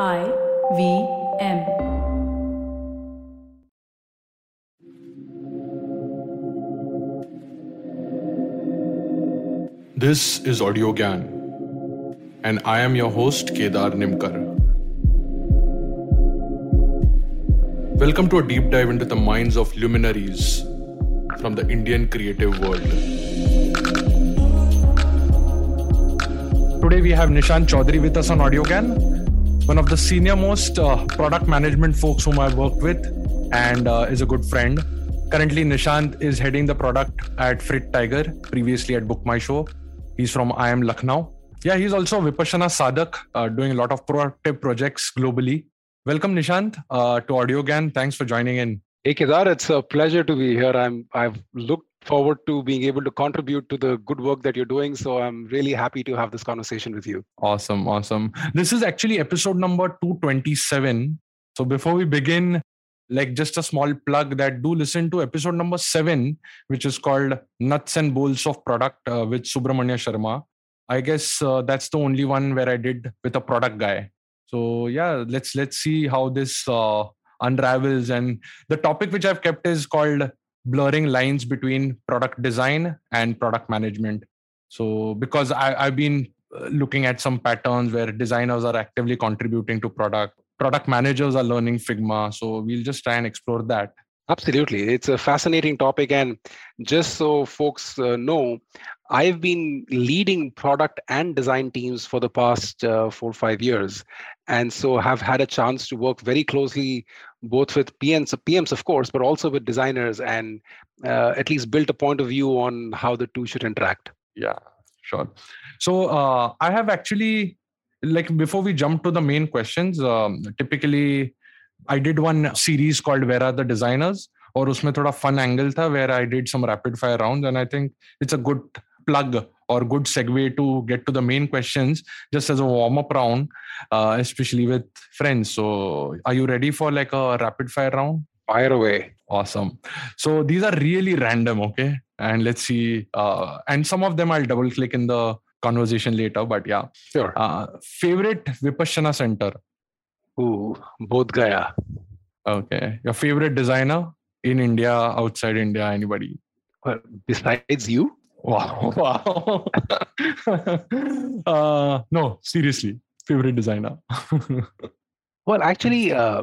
I V M. This is Audio Gyan, and I am your host Kedar Nimkar. Welcome to a deep dive into the minds of luminaries from the Indian creative world. Today we have Nishant Chaudhary with us on Audio Gyan, one of the senior most uh, product management folks whom I've worked with and uh, is a good friend. Currently, Nishant is heading the product at FreightTiger, previously at Book My Show. He's from IIM Lucknow. Yeah, he's also Vipassana Sadhak, uh, doing a lot of proactive projects globally. Welcome, Nishant, uh, to Audio Gyan. Thanks for joining in. Hey Kedar, it's a pleasure to be here. I'm I've looked forward to being able to contribute to the good work that you're doing. So I'm really happy to have this conversation with you. Awesome, awesome. This is actually episode number 227. So before we begin, like just a small plug that do listen to episode number seven, which is called Nuts and Bolts of Product uh, with Subramanya Sharma. I guess uh, that's the only one where I did with a product guy. So yeah, let's let's see how this uh, unravels. And the topic which I've kept is called blurring lines between product design and product management. So because I, I've been uh, looking at some patterns where designers are actively contributing to product product managers are learning Figma. So we'll just try and explore that. Absolutely. It's a fascinating topic. And just so folks uh, know, I've been leading product and design teams for the past uh, four or five years. And so have had a chance to work very closely both with PMs, PMs of course, but also with designers and uh, at least built a point of view on how the two should interact. Yeah, sure. So uh, I have actually like before we jump to the main questions um, typically i did one series called where are the designers और उसमें थोड़ा fun angle था where I did some rapid fire rounds and I think it's a good plug or good segue to get to the main questions just as a warm up round, uh, especially with friends. So, are you ready for like a rapid fire round? Fire away. Awesome. So, these are really random, okay? And let's see. Uh, and some of them I'll double click in the conversation later. But yeah, sure. Uh, favorite Vipassana center? Ooh, Bodh Gaya. Okay. Your favorite designer in India, outside India, anybody? Well, besides you? Wow. Wow. uh, no, seriously. Favorite designer? well, actually, uh,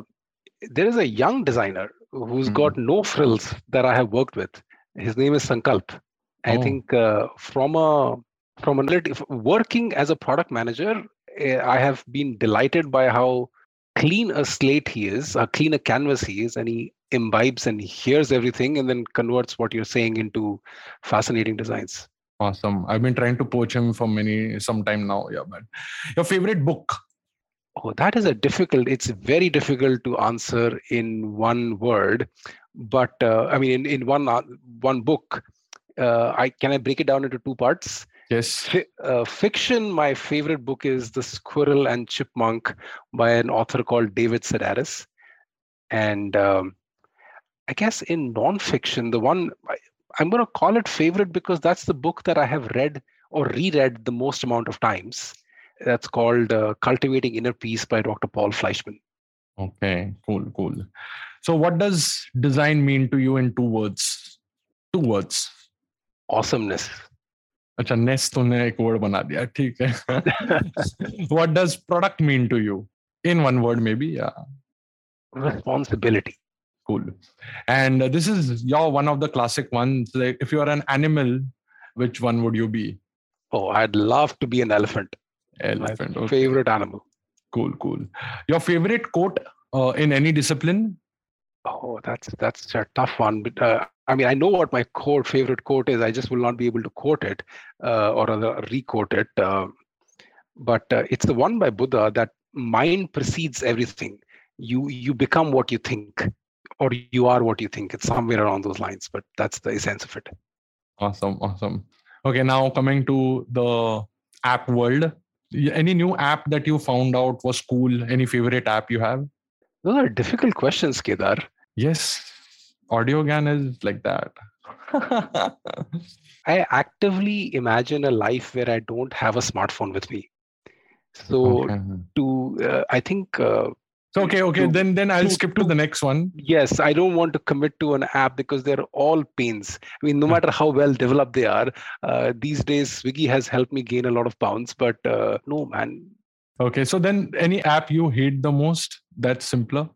there is a young designer who's mm-hmm. got no frills that I have worked with. His name is Sankalp. I oh. think uh, from a from a working as a product manager, eh, I have been delighted by how clean a slate he is, a clean a canvas he is, and he imbibes and hears everything and then converts what you're saying into fascinating designs. Awesome. I've been trying to poach him for many some time now. Yeah, but your favorite book? Oh, that is a difficult. It's very difficult to answer in one word, but uh, I mean, in, in one uh, one book, uh, I can I break it down into two parts. Yes. F- uh, fiction, my favorite book is The Squirrel and Chipmunk by an author called David Sedaris. And um, I guess in nonfiction, the one I, I'm going to call it favorite because that's the book that I have read or reread the most amount of times. That's called uh, Cultivating Inner Peace by Dr. Paul Fleischman. Okay, cool, cool. So, what does design mean to you in two words? Two words. Awesomeness. अच्छा ness तूने एक word बना दिया ठीक है what does product mean to you in one word may be या responsibility cool and this is your one of the classic ones like if you are an animal which one would you be oh i'd love to be an elephant elephant okay. favorite animal cool cool your favorite quote uh, in any discipline oh that's that's a tough one but uh, I mean, I know what my core favorite quote is. I just will not be able to quote it uh, or rather re-quote it. Uh, but uh, it's the one by Buddha that mind precedes everything. You you become what you think, or you are what you think. It's somewhere around those lines, but that's the essence of it. Awesome, awesome. Okay, now coming to the app world. Any new app that you found out was cool? Any favorite app you have? Those are difficult questions, Kedar. Yes, Audio Gyan is like that. I actively imagine a life where I don't have a smartphone with me. So Okay. to uh, I think uh, So, okay, okay. to- Then then I'll to- skip to to- the next one. yes, I don't want to commit to an app because they're all pains. I mean, no Hmm. matter how well developed they are, uh, these days Swiggy has helped me gain a lot of pounds. But uh, no, man, Okay. So then any app you hate the most that's simpler?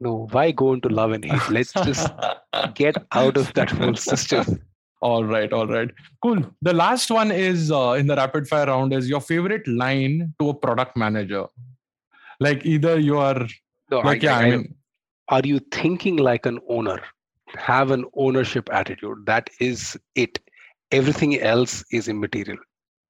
no. Why go into love and hate? Let's just get out of that whole system. All right, all right. Cool. The last one is uh, in the rapid fire round is your favorite line to a product manager. Like either you are No, like yeah, I mean are you thinking like an owner have an ownership attitude that is it everything else is immaterial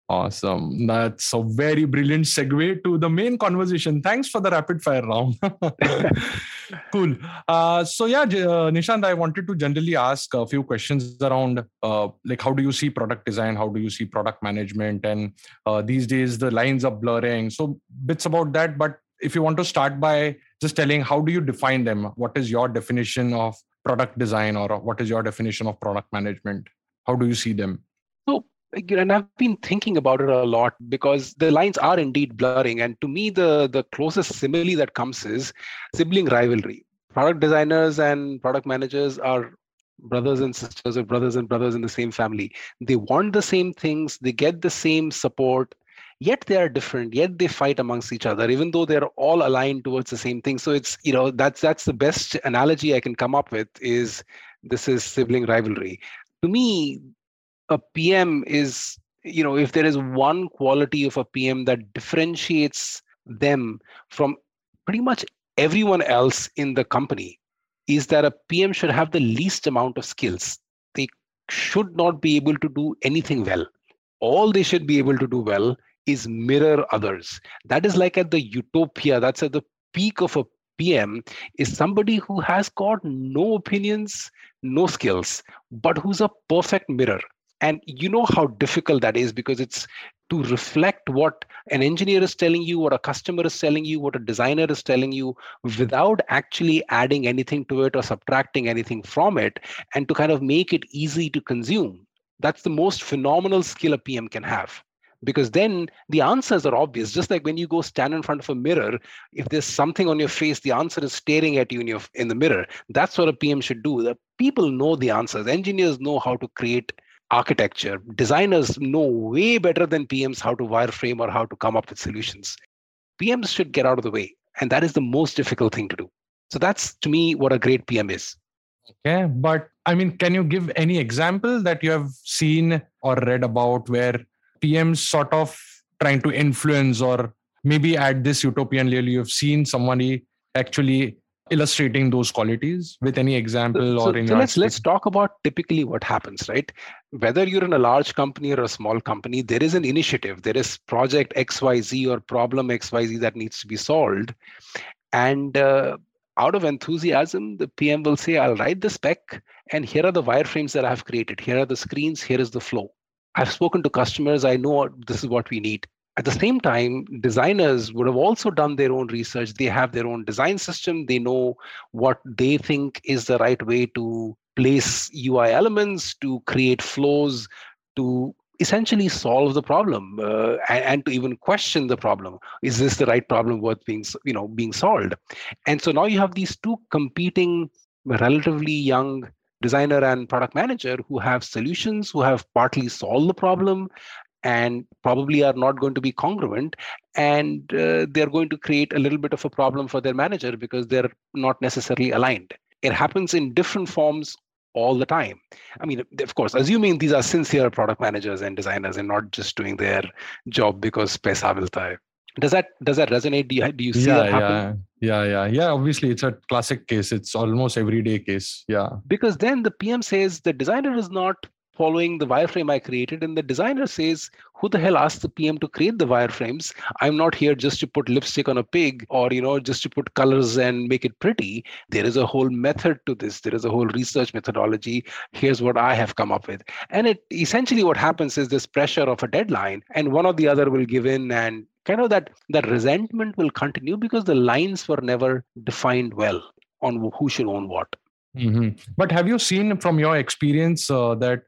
awesome. That's a very brilliant segue to the main conversation. Thanks for the rapid fire round. cool. Uh, so yeah, uh, Nishant, I wanted to generally ask a few questions around uh, like how do you see product design, how do you see product management, and uh, these days the lines are blurring. So bits about that. But if you want to start by just telling how do you define them, what is your definition of product design, or what is your definition of product management? How do you see them? Like, and i've been thinking about it a lot because the lines are indeed blurring. And to me the the closest simile that comes is sibling rivalry. Product designers and product managers are brothers and sisters or brothers and brothers in the same family. They want the same things. They get the same support yet they are different yet they fight amongst each other even though they're all aligned towards the same thing. So it's you know that's that's the best analogy i can come up with is this is sibling rivalry. To me a pm is you know if there is one quality of a pm that differentiates them from pretty much everyone else in the company is that a pm should have the least amount of skills. They should not be able to do anything well. All they should be able to do well is mirror others. That is like at the utopia that's at the peak of a pm is somebody who has got no opinions no skills but who's a perfect mirror. And you know how difficult that is because it's to reflect what an engineer is telling you what a customer is telling you what a designer is telling you without actually adding anything to it or subtracting anything from it and to kind of make it easy to consume. That's the most phenomenal skill a pm can have because then the answers are obvious. Just like when you go stand in front of a mirror if there's something on your face the answer is staring at you in your in the mirror. That's what a pm should do. The people know the answers. Engineers know how to create architecture. Designers know way better than pms how to wireframe or how to come up with solutions. Pms should get out of the way and that is the most difficult thing to do. So that's to me what a great pm is. Okay, but I mean, can you give any example that you have seen or read about where PMs sort of trying to influence or maybe at this utopian level you've seen somebody actually illustrating those qualities with any example so, or in so your let's let's talk about typically what happens right? Whether you're in a large company or a small company there is an initiative there is project xyz or problem xyz that needs to be solved. And uh, out of enthusiasm the pm will say i'll write the spec and here are the wireframes that i've created. Here are the screens. Here is the flow i've spoken to customers. I know this is what we need. At the same time designers would have also done their own research. They have their own design system. They know what they think is the right way to place ui elements to create flows to essentially solve the problem uh, and, and to even question the problem. Is this the right problem worth being you know being solved? And so now you have these two competing relatively young designer and product manager who have solutions who have partly solved the problem and probably are not going to be congruent. And uh, they're going to create a little bit of a problem for their manager because they're not necessarily aligned. It happens in different forms all the time. I mean of course assuming these are sincere product managers and designers and not just doing their job because pesa milta does that does that resonate do you, do you see yeah, that happen yeah, yeah, yeah, yeah. Obviously, it's a classic case. It's almost everyday case. Yeah. because then the PM says the designer is not following the wireframe I created, and the designer says, Who the hell asked the PM to create the wireframes? I'm not here just to put lipstick on a pig or you know just to put colors and make it pretty. There is a whole method to this. There is a whole research methodology. Here's what I have come up with. And it essentially what happens is this pressure of a deadline, and one or the other will give in and kind of that that resentment will continue because the lines were never defined well on who should own what. hmm But have you seen from your experience uh, that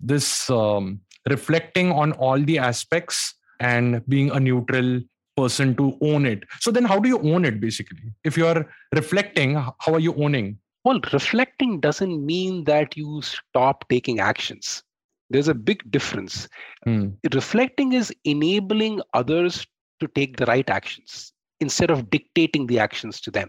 this um, reflecting on all the aspects and being a neutral person to own it. So then, how do you own it basically? If you are reflecting, how are you owning? Well, reflecting doesn't mean that you stop taking actions. There's a big difference. Hmm. Reflecting is enabling others to take the right actions instead of dictating the actions to them.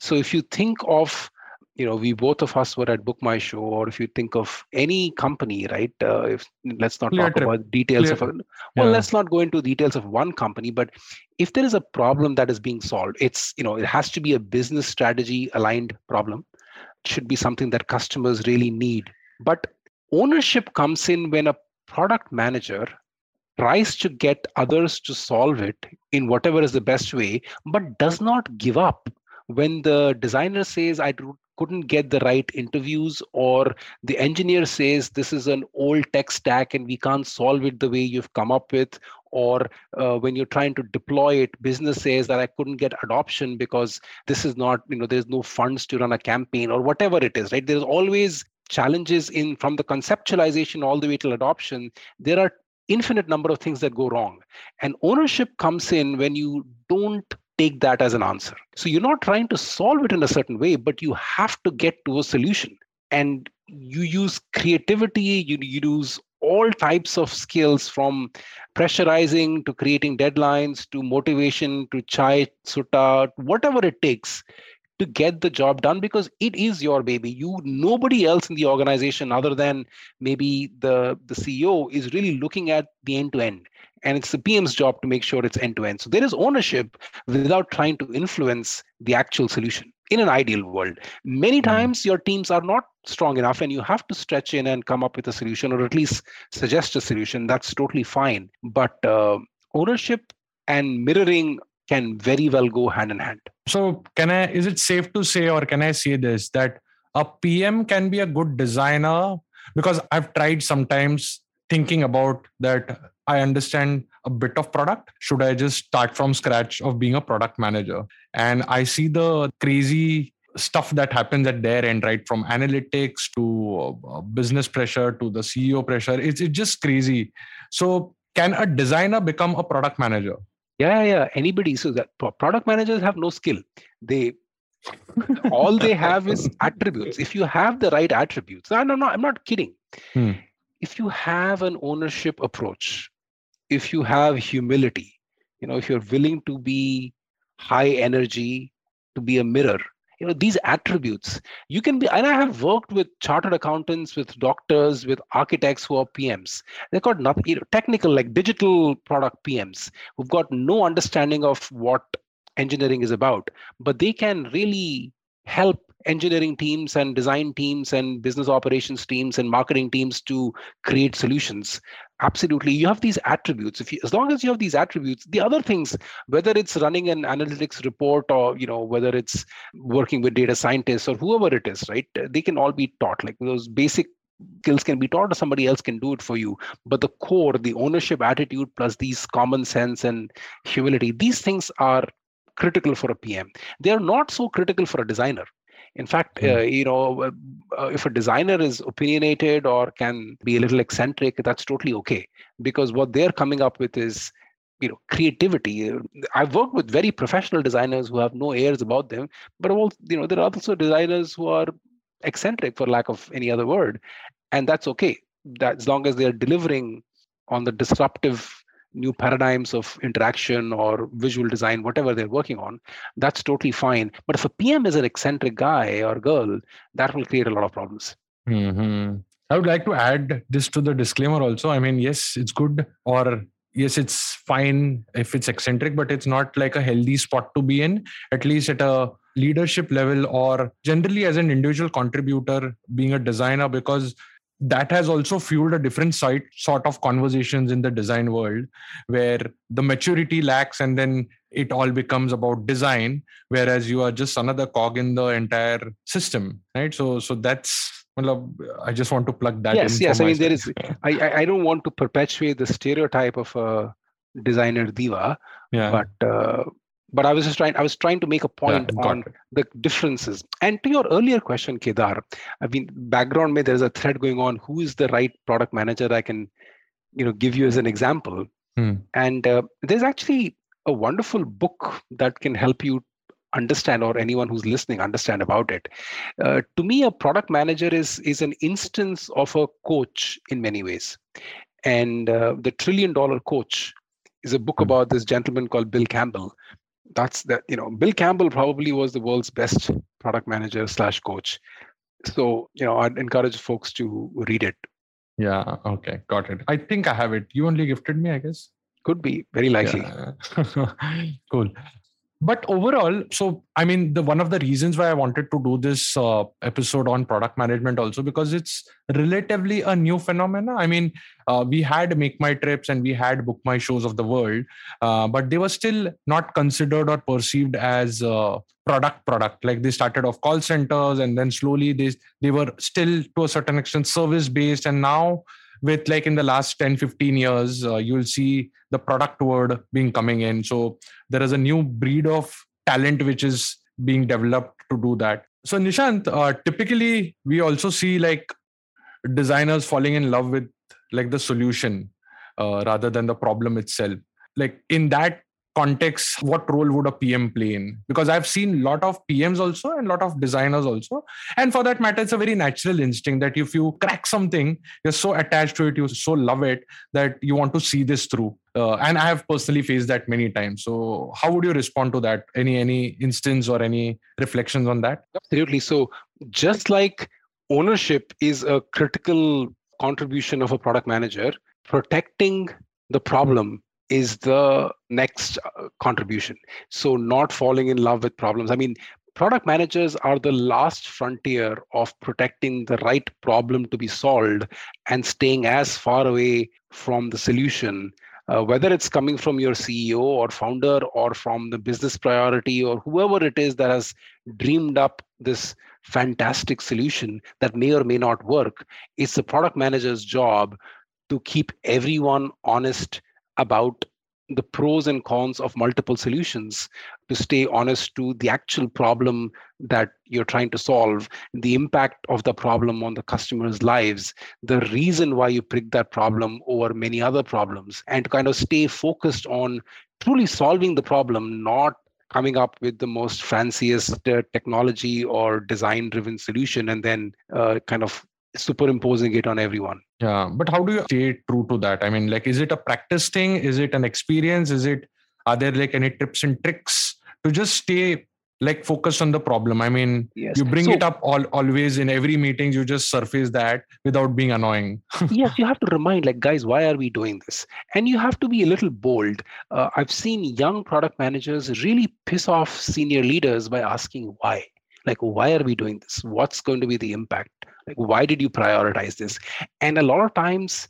So if you think of you know we both of us were at book my show or if you think of any company right uh, if let's not Clear talk trip. about details Clear of a, well Yeah. let's not go into details of one company but if there is a problem that is being solved it's you know it has to be a business strategy aligned problem it should be something that customers really need but ownership comes in when a product manager tries to get others to solve it in whatever is the best way but does not give up. When the designer says i do- couldn't get the right interviews or the engineer says this is an old tech stack and we can't solve it the way you've come up with or uh, when you're trying to deploy it business says that i couldn't get adoption because this is not you know there's no funds to run a campaign or whatever it is right? There's always challenges in from the conceptualization all the way till adoption. There are infinite number of things that go wrong. And ownership comes in when you don't take that as an answer. So you're not trying to solve it in a certain way but you have to get to a solution. And you use creativity you, you use all types of skills from pressurizing to creating deadlines to motivation to chai sutta whatever it takes to get the job done because it is your baby. You nobody else in the organization other than maybe the the ceo is really looking at the end to end. And it's the pm's job to make sure it's end to end. So there is ownership without trying to influence the actual solution in an ideal world. Many Mhm. times your teams are not strong enough and you have to stretch in and come up with a solution or at least suggest a solution. That's totally fine. But uh, ownership and mirroring can very well go hand in hand So, can I? Is it safe to say, or can I say this that a PM can be a good designer? Because I've tried sometimes thinking about that. I understand a bit of product. Should I just start from scratch of being a product manager? And I see the crazy stuff that happens at their end, right? From analytics to uh, business pressure to the CEO pressure. It's, it's just crazy. So, can a designer become a product manager? Yeah yeah anybody so that product managers have no skill. They all they have is attributes. If you have the right attributes and i'm not i'm not kidding. Hmm. if you have an ownership approach if you have humility you know if you're willing to be high energy to be a mirror you know these attributes. You can be and i have worked with chartered accountants with doctors with architects who are pms they've got nothing you know technical like digital product pms who've got no understanding of what engineering is about but they can really help engineering teams and design teams and business operations teams and marketing teams to create solutions absolutely. You have these attributes. If you as long as you have these attributes the other things whether it's running an analytics report or you know whether it's working with data scientists or whoever it is right? They can all be taught like those basic skills can be taught or somebody else can do it for you. But the core the ownership attitude plus these common sense and humility these things are critical for a pm they are not so critical for a designer in fact Hmm. uh, you know uh, uh, if a designer is opinionated or can be a little eccentric that's totally okay. Because what they're coming up with is you know creativity. Uh, i've worked with very professional designers who have no airs about them but also you know there are also designers who are eccentric for lack of any other word and that's okay. That as long as they're delivering on the disruptive new paradigms of interaction or visual design whatever they're working on that's totally fine. But if a pm is an eccentric guy or girl that will create a lot of problems. Hmm I would like to add this to the disclaimer also. I mean, yes, it's good, or yes, it's fine if it's eccentric, but it's not like a healthy spot to be in, at least at a leadership level or generally as an individual contributor being a designer, because that has also fueled a different side, sort of conversations in the design world where the maturity lacks and then it all becomes about design whereas you are just another cog in the entire system right so so that's well, I just want to plug that yes in. yes i mean there is I, I i don't want to perpetuate the stereotype of a designer diva yeah, but uh, but i was just trying i was trying to make a point got on it. the differences and to your earlier question kedar i mean background me there's a thread going on who is the right product manager i can you know give you as an example Hmm. and uh, there's actually a wonderful book that can help you understand or anyone who's listening understand about it uh, to me a product manager is is an instance of a coach in many ways and uh, the trillion dollar coach is a book Hmm. about this gentleman called bill campbell that's that you know bill campbell probably was the world's best product manager slash coach so you know i'd encourage folks to read it Yeah. Okay. Got it. I think I have it. You only gifted me, I guess. could be very likely Yeah. cool. But overall, so I mean, the one of the reasons why I wanted to do this uh, episode on product management also because it's relatively a new phenomena. I mean, uh, we had Make My Trips and we had Book My Shows of the world, uh, but they were still not considered or perceived as uh, product product. Like they started off call centers and then slowly they they were still to a certain extent service based, and now with like in the last 10 15 years uh, you'll see the product word being coming in. So there is a new breed of talent which is being developed to do that. So nishant uh, typically we also see like designers falling in love with like the solution uh, rather than the problem itself. Like in that context what role would a pm play in? Because i've seen a lot of pms also and a lot of designers also. And for that matter it's a very natural instinct that if you crack something you're so attached to it you so love it that you want to see this through. Uh, and i have personally faced that many times. So how would you respond to that? Any any instance or any reflections on that? Absolutely. So, just like ownership is a critical contribution of a product manager, protecting the problem is the next uh, contribution. So, not falling in love with problems. I mean, product managers are the last frontier of protecting the right problem to be solved and staying as far away from the solution uh, whether it's coming from your CEO or founder or from the business priority or whoever it is that has dreamed up this fantastic solution that may or may not work, it's the product manager's job to keep everyone honest about the pros and cons of multiple solutions to stay honest to the actual problem that you're trying to solve the impact of the problem on the customer's lives the reason why you picked that problem over many other problems and to kind of stay focused on truly solving the problem not coming up with the most fanciest uh, technology or design driven solution and then uh, kind of superimposing it on everyone. Yeah but how do you stay true to that? I mean like is it a practice thing? Is it an experience? Is it are there like any tips and tricks to just stay like focused on the problem? I mean yes. you bring So- it up all always in every meeting you just surface that without being annoying. Yes you have to remind like guys why are we doing this? And you have to be a little bold. Uh, i've seen young product managers really piss off senior leaders by asking why. Like why are we doing this? What's going to be the impact like why did you prioritize this? And a lot of times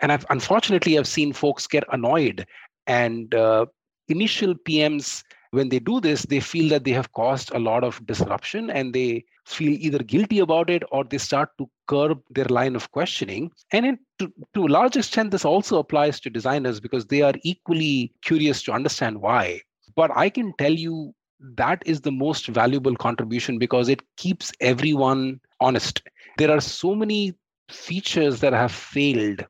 and i've unfortunately i've seen folks get annoyed and uh, initial pms when they do this they feel that they have caused a lot of disruption and they feel either guilty about it or they start to curb their line of questioning. And to, to a large extent this also applies to designers because they are equally curious to understand why. But i can tell you that is the most valuable contribution because it keeps everyone honest there are so many features that have failed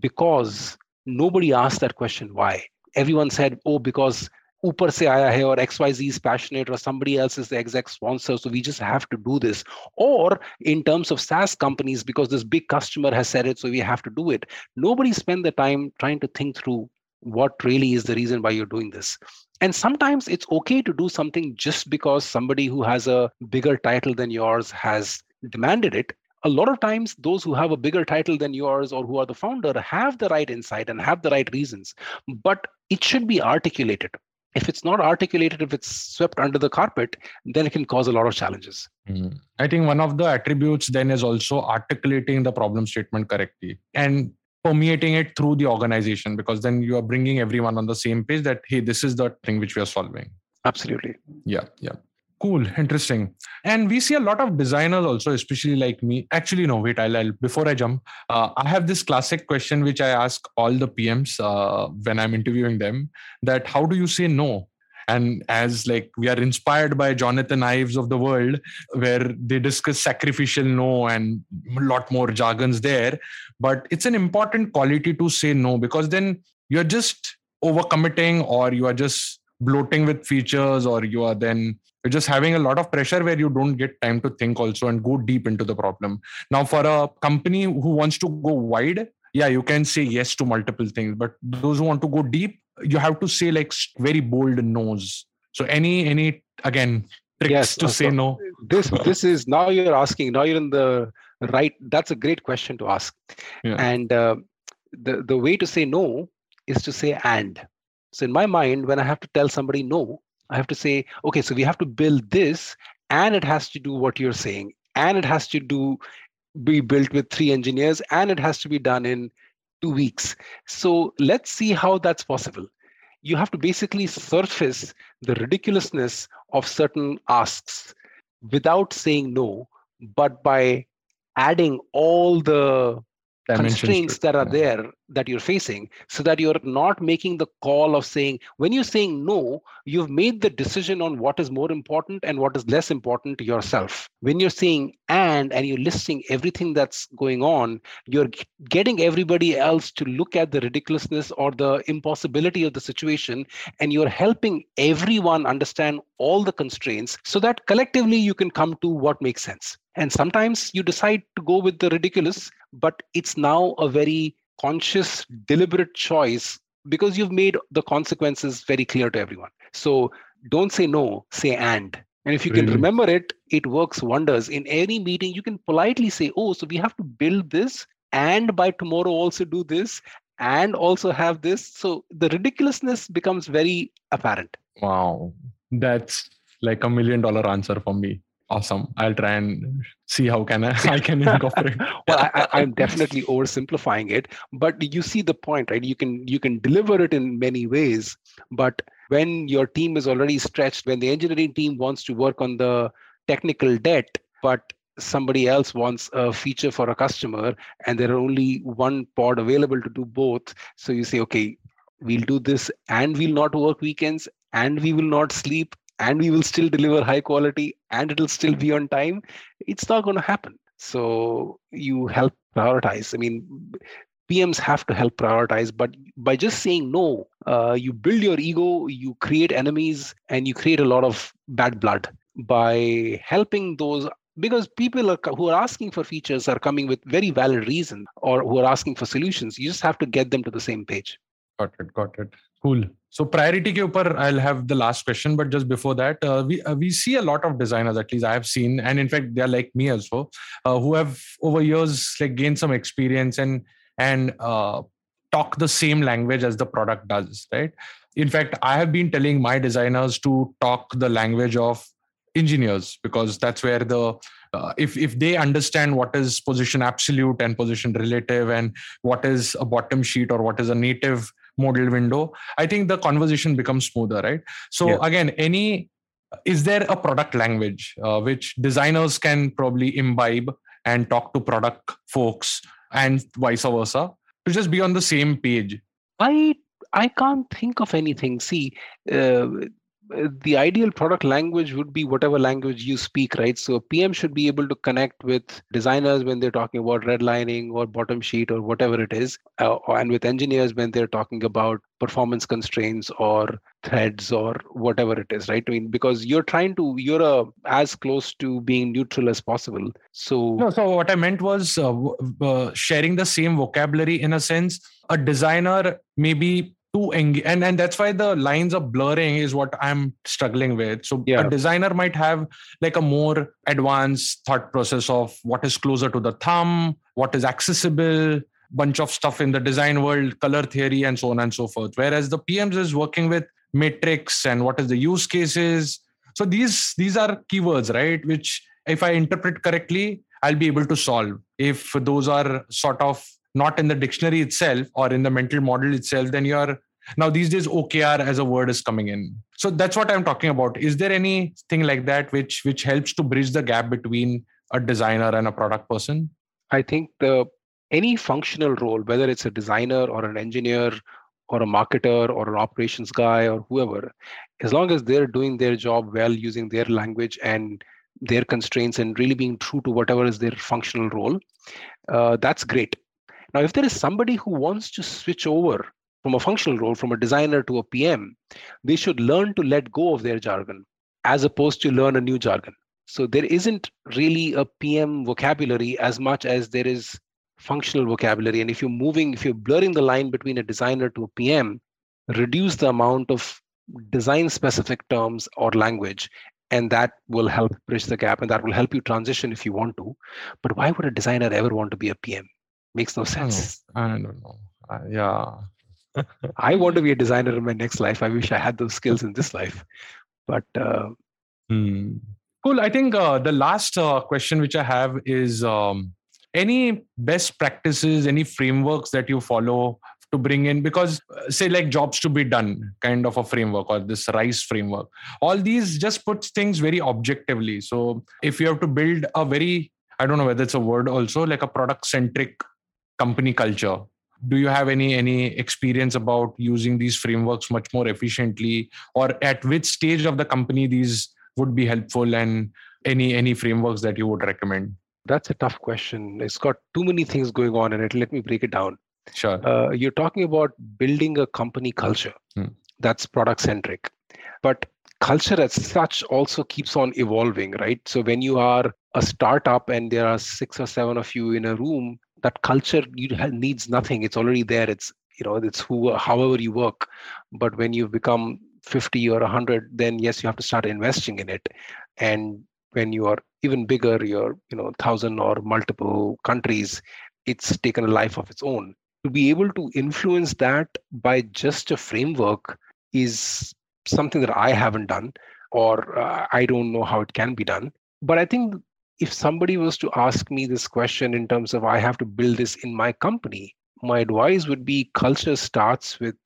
because nobody asked that question why everyone said oh because upar se aaya hai or XYZ is passionate or somebody else is the exec sponsor. So we just have to do this. Or in terms of SaaS companies, because this big customer has said it, so we have to do it. Nobody spent the time trying to think through what really is the reason why you're doing this. And sometimes it's okay to do something just because somebody who has a bigger title than yours has demanded it a lot of times, those who have a bigger title than yours or who are the founder have the right insight and have the right reasons, but it should be articulated if it's not articulated, if it's swept under the carpet, then it can cause a lot of challenges. Mm. I think one of the attributes then is also articulating the problem statement correctly and permeating it through the organization because then you are bringing everyone on the same page that, hey, this is the thing which we are solving. Absolutely. Yeah, yeah. Cool, interesting. And we see a lot of designers also, especially like me. Actually, no, wait, I'll, I'll before I jump, uh, I have this classic question which I ask all the PMs uh, when I'm interviewing them that how do you say no? And as like we are inspired by Jonathan Ives of the world, where they discuss sacrificial no and a lot more jargons there. But it's an important quality to say no because then you're just overcommitting or you are just bloating with features or you are then you're just having a lot of pressure where you don't get time to think also and go deep into the problem. Now for a company who wants to go wide yeah you can say yes to multiple things but those who want to go deep you have to say like very bold no's. So any any again tricks Yes, to uh, say no? this this is now you're asking now you're in the right that's a great question to ask. Yeah. and uh, the the way to say no is to say and so in my mind when i have to tell somebody no i have to say okay so we have to build this and it has to do what you're saying and it has to do be built with three engineers and it has to be done in two weeks so let's see how that's possible you have to basically surface the ridiculousness of certain asks without saying no, but by adding all the Dimensions constraints that are yeah. there that you're facing so that you're not making the call of saying when you're saying no you've made the decision on what is more important and what is less important to yourself. When you're saying and and you're listing everything that's going on you're getting everybody else to look at the ridiculousness or the impossibility of the situation and you're helping everyone understand all the constraints so that collectively you can come to what makes sense. And sometimes you decide to go with the ridiculous but it's now a very conscious deliberate choice because you've made the consequences very clear to everyone. So don't say no say and. And if you can remember it it works wonders. In any meeting you can politely say oh so we have to build this and by tomorrow also do this and also have this. So the ridiculousness becomes very apparent. Wow. That's like a million dollar answer for me. Awesome. I'll try and see how can I, I can incorporate. well I, I, i'm definitely oversimplifying it but you see the point right you can you can deliver it in many ways but when your team is already stretched when the engineering team wants to work on the technical debt but somebody else wants a feature for a customer and there are only one pod available to do both so you say okay we'll do this and we'll not work weekends and we will not sleep and we will still deliver high quality and it'll still be on time it's not going to happen so you help prioritize i mean pms have to help prioritize but by just saying no uh, you build your ego you create enemies and you create a lot of bad blood by helping those because people are, who are asking for features are coming with very valid reason or who are asking for solutions you just have to get them to the same page Got it. Got it. Cool. So priority ke upar, I'll have the last question, but just before that, uh, we uh, we see a lot of designers. At least I have seen, and in fact, they're like me as well, uh, who have over years like gained some experience and and uh, talk the same language as the product does. Right. In fact, I have been telling my designers to talk the language of engineers because that's where the uh, if if they understand what is position absolute and position relative and what is a bottom sheet or what is a native modal window i think the conversation becomes smoother right so Yeah. again any is there a product language uh, which designers can probably imbibe and talk to product folks and vice versa to just be on the same page I I can't think of anything. See, uh, the ideal product language would be whatever language you speak, right? So PM should be able to connect with designers when they're talking about redlining or bottom sheet or whatever it is, uh, and with engineers when they're talking about performance constraints or threads or whatever it is, right? I mean, because you're trying to you're uh, as close to being neutral as possible. So No, so what I meant was uh, uh, sharing the same vocabulary in a sense. A designer maybe too eng- and and that's why the lines of blurring is what I'm struggling with. So Yeah. a designer might have like a more advanced thought process of what is closer to the thumb, what is accessible, bunch of stuff in the design world, color theory, and so on and so forth. Whereas the PMs is working with metrics and what is the use cases. So these these are keywords, right? Which if I interpret correctly, I'll be able to solve. If those are sort of not in the dictionary itself or in the mental model itself, then you're now these days OKR as a word is coming in. So that's what I'm talking about. Is there anything like that which which helps to bridge the gap between a designer and a product person? I think the any functional role, whether it's a designer or an engineer or a marketer or an operations guy or whoever, as long as they're doing their job well using their language and their constraints and really being true to whatever is their functional role, uh, that's great. Now, if there is somebody who wants to switch over from a functional role, from a designer to a PM, they should learn to let go of their jargon as opposed to learn a new jargon. So there isn't really a PM vocabulary as much as there is functional vocabulary. And if you're moving, if you're blurring the line between a designer to a PM, reduce the amount of design specific terms or language and that will help bridge the gap and that will help you transition if you want to but why would a designer ever want to be a pm makes no sense i don't know, I don't know. Uh, yeah. I want to be a designer in my next life. I wish i had those skills in this life. But uh, hmm. cool. I think uh, the last uh, question which i have is um, any best practices any frameworks that you follow to bring in? Because uh, say like jobs to be done kind of a framework or this RICE framework. All these just puts things very objectively. So if you have to build a very i don't know whether it's a word also like a product centric company culture. Do you have any any experience about using these frameworks much more efficiently or at which stage of the company these would be helpful and any any frameworks that you would recommend? That's a tough question. It's got too many things going on in it. Let me break it down. Sure. Uh, you're talking about building a company culture. Hmm. that's product centric, but culture as such also keeps on evolving, right? So when you are a startup and there are six or seven of you in a room, that culture needs nothing. It's already there. It's you know it's who however you work. But when you become 50 or 100 then yes you have to start investing in it and when you are even bigger you're you know thousand or multiple countries it's taken a life of its own to be able to influence that by just a framework is something that I haven't done, or uh, I don't know how it can be done. But I think if somebody was to ask me this question in terms of I have to build this in my company, my advice would be culture starts with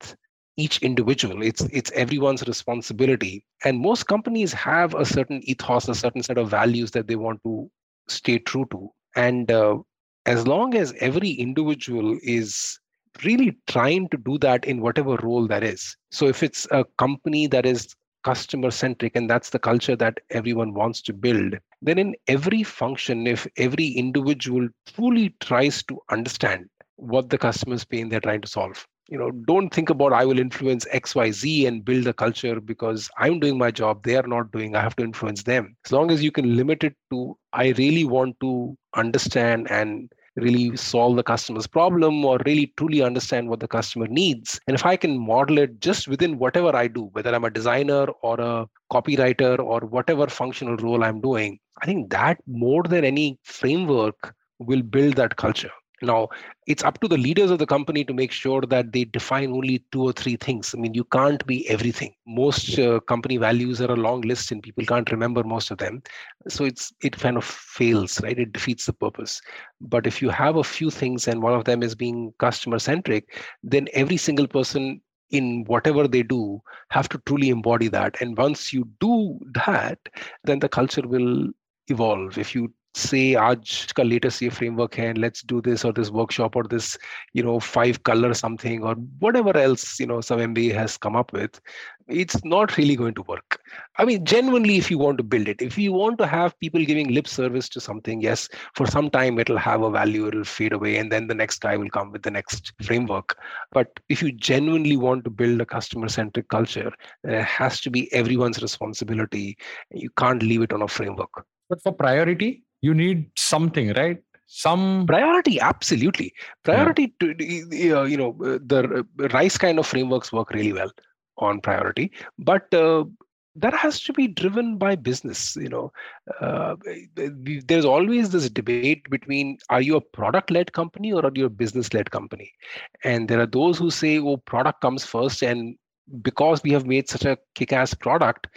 each individual. It's it's everyone's responsibility. And most companies have a certain ethos a certain set of values that they want to stay true to. And uh, as long as every individual is really trying to do that in whatever role that is. So if it's a company that is customer centric and that's the culture that everyone wants to build, then in every function, if every individual truly tries to understand what the customer's pain they're trying to solve, you know don't think about i will influence xyz and build a culture because i'm doing my job they are not doing i have to influence them. As long as you can limit it to i really want to understand and really solve the customer's problem or really truly understand what the customer needs. And if i can model it just within whatever i do whether i'm a designer or a copywriter or whatever functional role i'm doing i think that more than any framework will build that culture now, it's up to the leaders of the company to make sure that they define only two or three things. I mean, you can't be everything. Most uh, company values are a long list, and people can't remember most of them. So it's it kind of fails, right? It defeats the purpose. But if you have a few things, and one of them is being customer centric, then every single person in whatever they do have to truly embody that. And once you do that, then the culture will evolve. If you say आज का latest ये framework है and let's do this or this workshop or this you know five color something or whatever else you know some MBA has come up with it's not really going to work I mean genuinely if you want to build it if you want to have people giving lip service to something yes for some time it'll have a value it'll fade away and then the next guy will come with the next framework but if you genuinely want to build a customer centric culture it has to be everyone's responsibility you can't leave it on a framework but for priority you need something right? Some priority absolutely. Priority yeah. to uh, you know uh, the uh, rice kind of frameworks work really well on priority but uh, that has to be driven by business you know. Uh, there's always this debate between are you a product led company or are you a business led company? And there are those who say oh product comes first and because we have made such a kick-ass product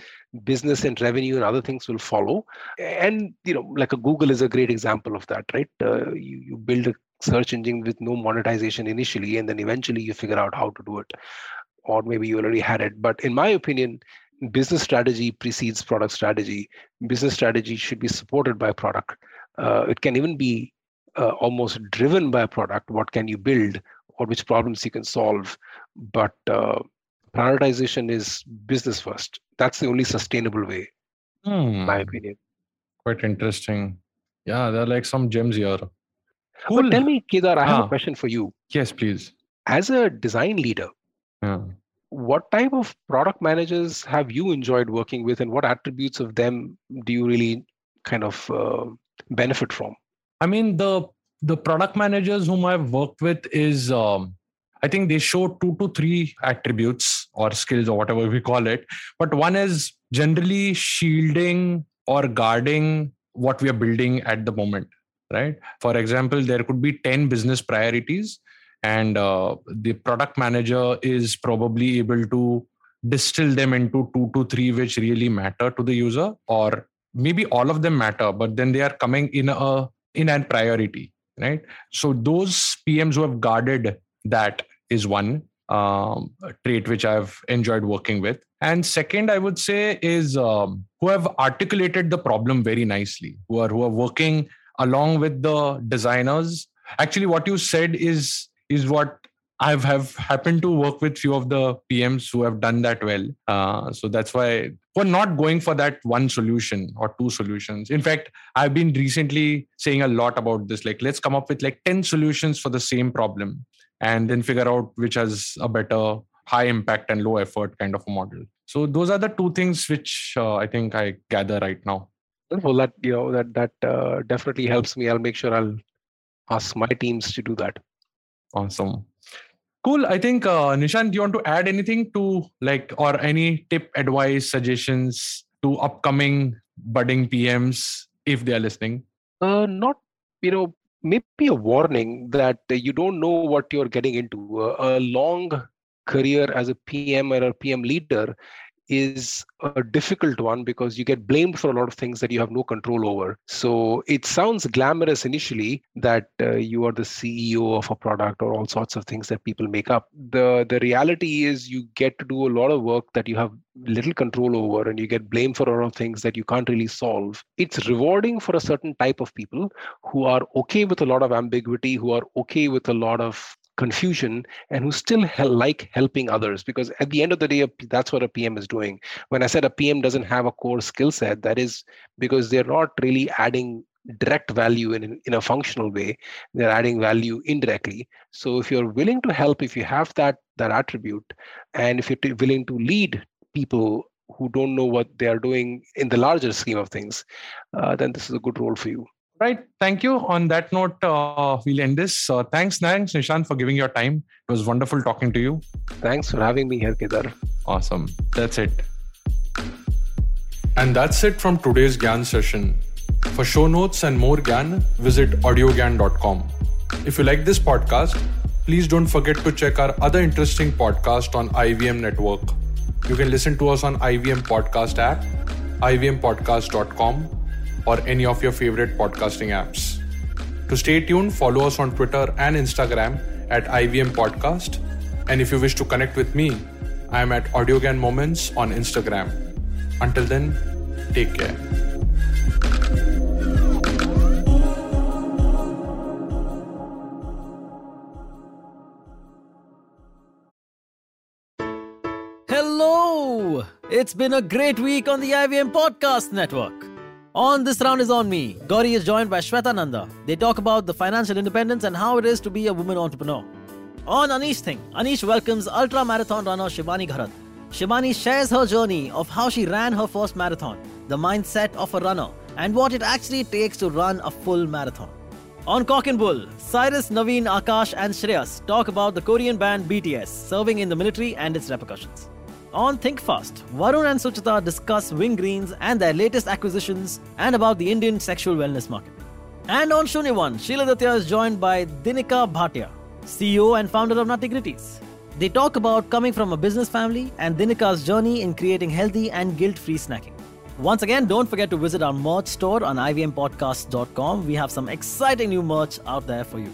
business and revenue and other things will follow. And you know like a google is a great example of that right? Uh, you, you build a search engine with no monetization initially and then eventually you figure out how to do it. Or maybe you already had it. But in my opinion business strategy precedes product strategy. Business strategy should be supported by product. Uh, it can even be uh, almost driven by a product. What can you build? Or which problems you can solve? But uh, prioritization is business first. That's the only sustainable way, hmm. my opinion. Quite interesting. Yeah, there are like some gems here. Cool. But tell me, Kedar, I have ah. a question for you. Yes, please. As a design leader, Yeah. What type of product managers have you enjoyed working with, and what attributes of them do you really kind of uh, benefit from? I mean, the the product managers whom I've worked with is um, I think they show two to three attributes or skills or whatever we call it. But one is generally shielding or guarding what we are building at the moment, right? For example, there could be 10 business priorities, and uh, the product manager is probably able to distill them into two to three which really matter to the user or maybe all of them matter but then they are coming in a in a priority right so those pms who have guarded that is one um, trait which i've enjoyed working with and second i would say is um, who have articulated the problem very nicely who are who are working along with the designers actually what you said is is what I've have happened to work with few of the PMs who have done that well. Uh, so that's why we're not going for that one solution or two solutions. In fact, I've been recently saying a lot about this. Like, let's come up with like 10 solutions for the same problem and then figure out which has a better high impact and low effort kind of a model. So those are the two things which uh, I think I gather right now. Well, that you know that that uh, definitely helps me. I'll make sure I'll ask my teams to do that. Awesome. Cool. I think uh, Nishan, do you want to add anything to like or any tip, advice, suggestions to upcoming budding PMs if they are listening? Uh, not you know maybe a warning that you don't know what you're getting into. a long career as a PM or a PM leader is a difficult one because you get blamed for a lot of things that you have no control over. So it sounds glamorous initially that uh, you are the CEO of a product or all sorts of things that people make up. The the reality is you get to do a lot of work that you have little control over and you get blamed for a lot of things that you can't really solve. It's rewarding for a certain type of people who are okay with a lot of ambiguity, who are okay with a lot of confusion and who still like helping others because at the end of the day that's what a pm is doing. When i said a pm doesn't have a core skill set that is because they're not really adding direct value in, in a functional way they're adding value indirectly. So if you're willing to help if you have that that attribute and if you're willing to lead people who don't know what they are doing in the larger scheme of things uh, then this is a good role for you Right. Thank you. On that note, uh, we'll end this. Uh, thanks, thanks, Nishan, for giving your time. It was wonderful talking to you. Thanks for having me here, Kedar. Awesome. That's it. And that's it from today's Gyan session. For show notes and more Gyan, visit audiogyan.com. If you like this podcast, please don't forget to check our other interesting podcast on IVM Network. You can listen to us on IVM Podcast app, ivmpodcast.com, or any of your favorite podcasting apps. To stay tuned, follow us on Twitter and Instagram at IVM Podcast. And if you wish to connect with me, I am at AudioGyan Moments on Instagram. Until then, take care. Hello! It's been a great week on the IVM Podcast Network. On This Round is on me, Gauri is joined by Shweta Nanda. They talk about the financial independence and how it is to be a woman entrepreneur. On Anish Thing, Anish welcomes ultra marathon runner Shivani Gharat. Shivani shares her journey of how she ran her first marathon, the mindset of a runner, and what it actually takes to run a full marathon. On Cock and Bull, Cyrus, Naveen, Akash, and Shreyas talk about the Korean band BTS serving in the military and its repercussions. On Think Fast, Varun and Suchita discuss Wingreens and their latest acquisitions and about the Indian sexual wellness market. And on Shunyavan, Sheila Datya is joined by Dinika Bhatia, CEO and founder of Nutty Gritties. They talk about coming from a business family and Dinika's journey in creating healthy and guilt-free snacking. Once again, don't forget to visit our merch store on ivmpodcast.com. We have some exciting new merch out there for you.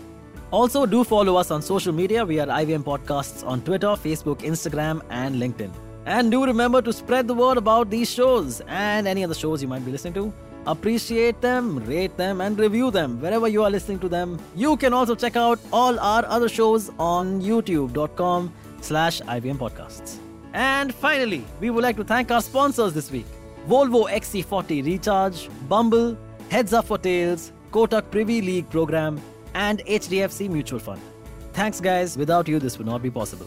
Also, do follow us on social media. We are IVM Podcasts on Twitter, Facebook, Instagram, and LinkedIn. And do remember to spread the word about these shows and any other shows you might be listening to. Appreciate them, rate them, and review them wherever you are listening to them. You can also check out all our other shows on youtube.com slash IVM Podcasts. And finally, we would like to thank our sponsors this week. Volvo XC40 Recharge, Bumble, Heads Up for Tails, Kotak Privy League Program, and HDFC Mutual Fund. Thanks, guys. Without you, this would not be possible.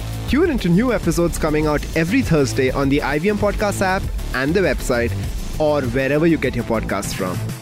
Tune into new episodes coming out every Thursday on the IVM Podcast app and the website, or wherever you get your podcasts from.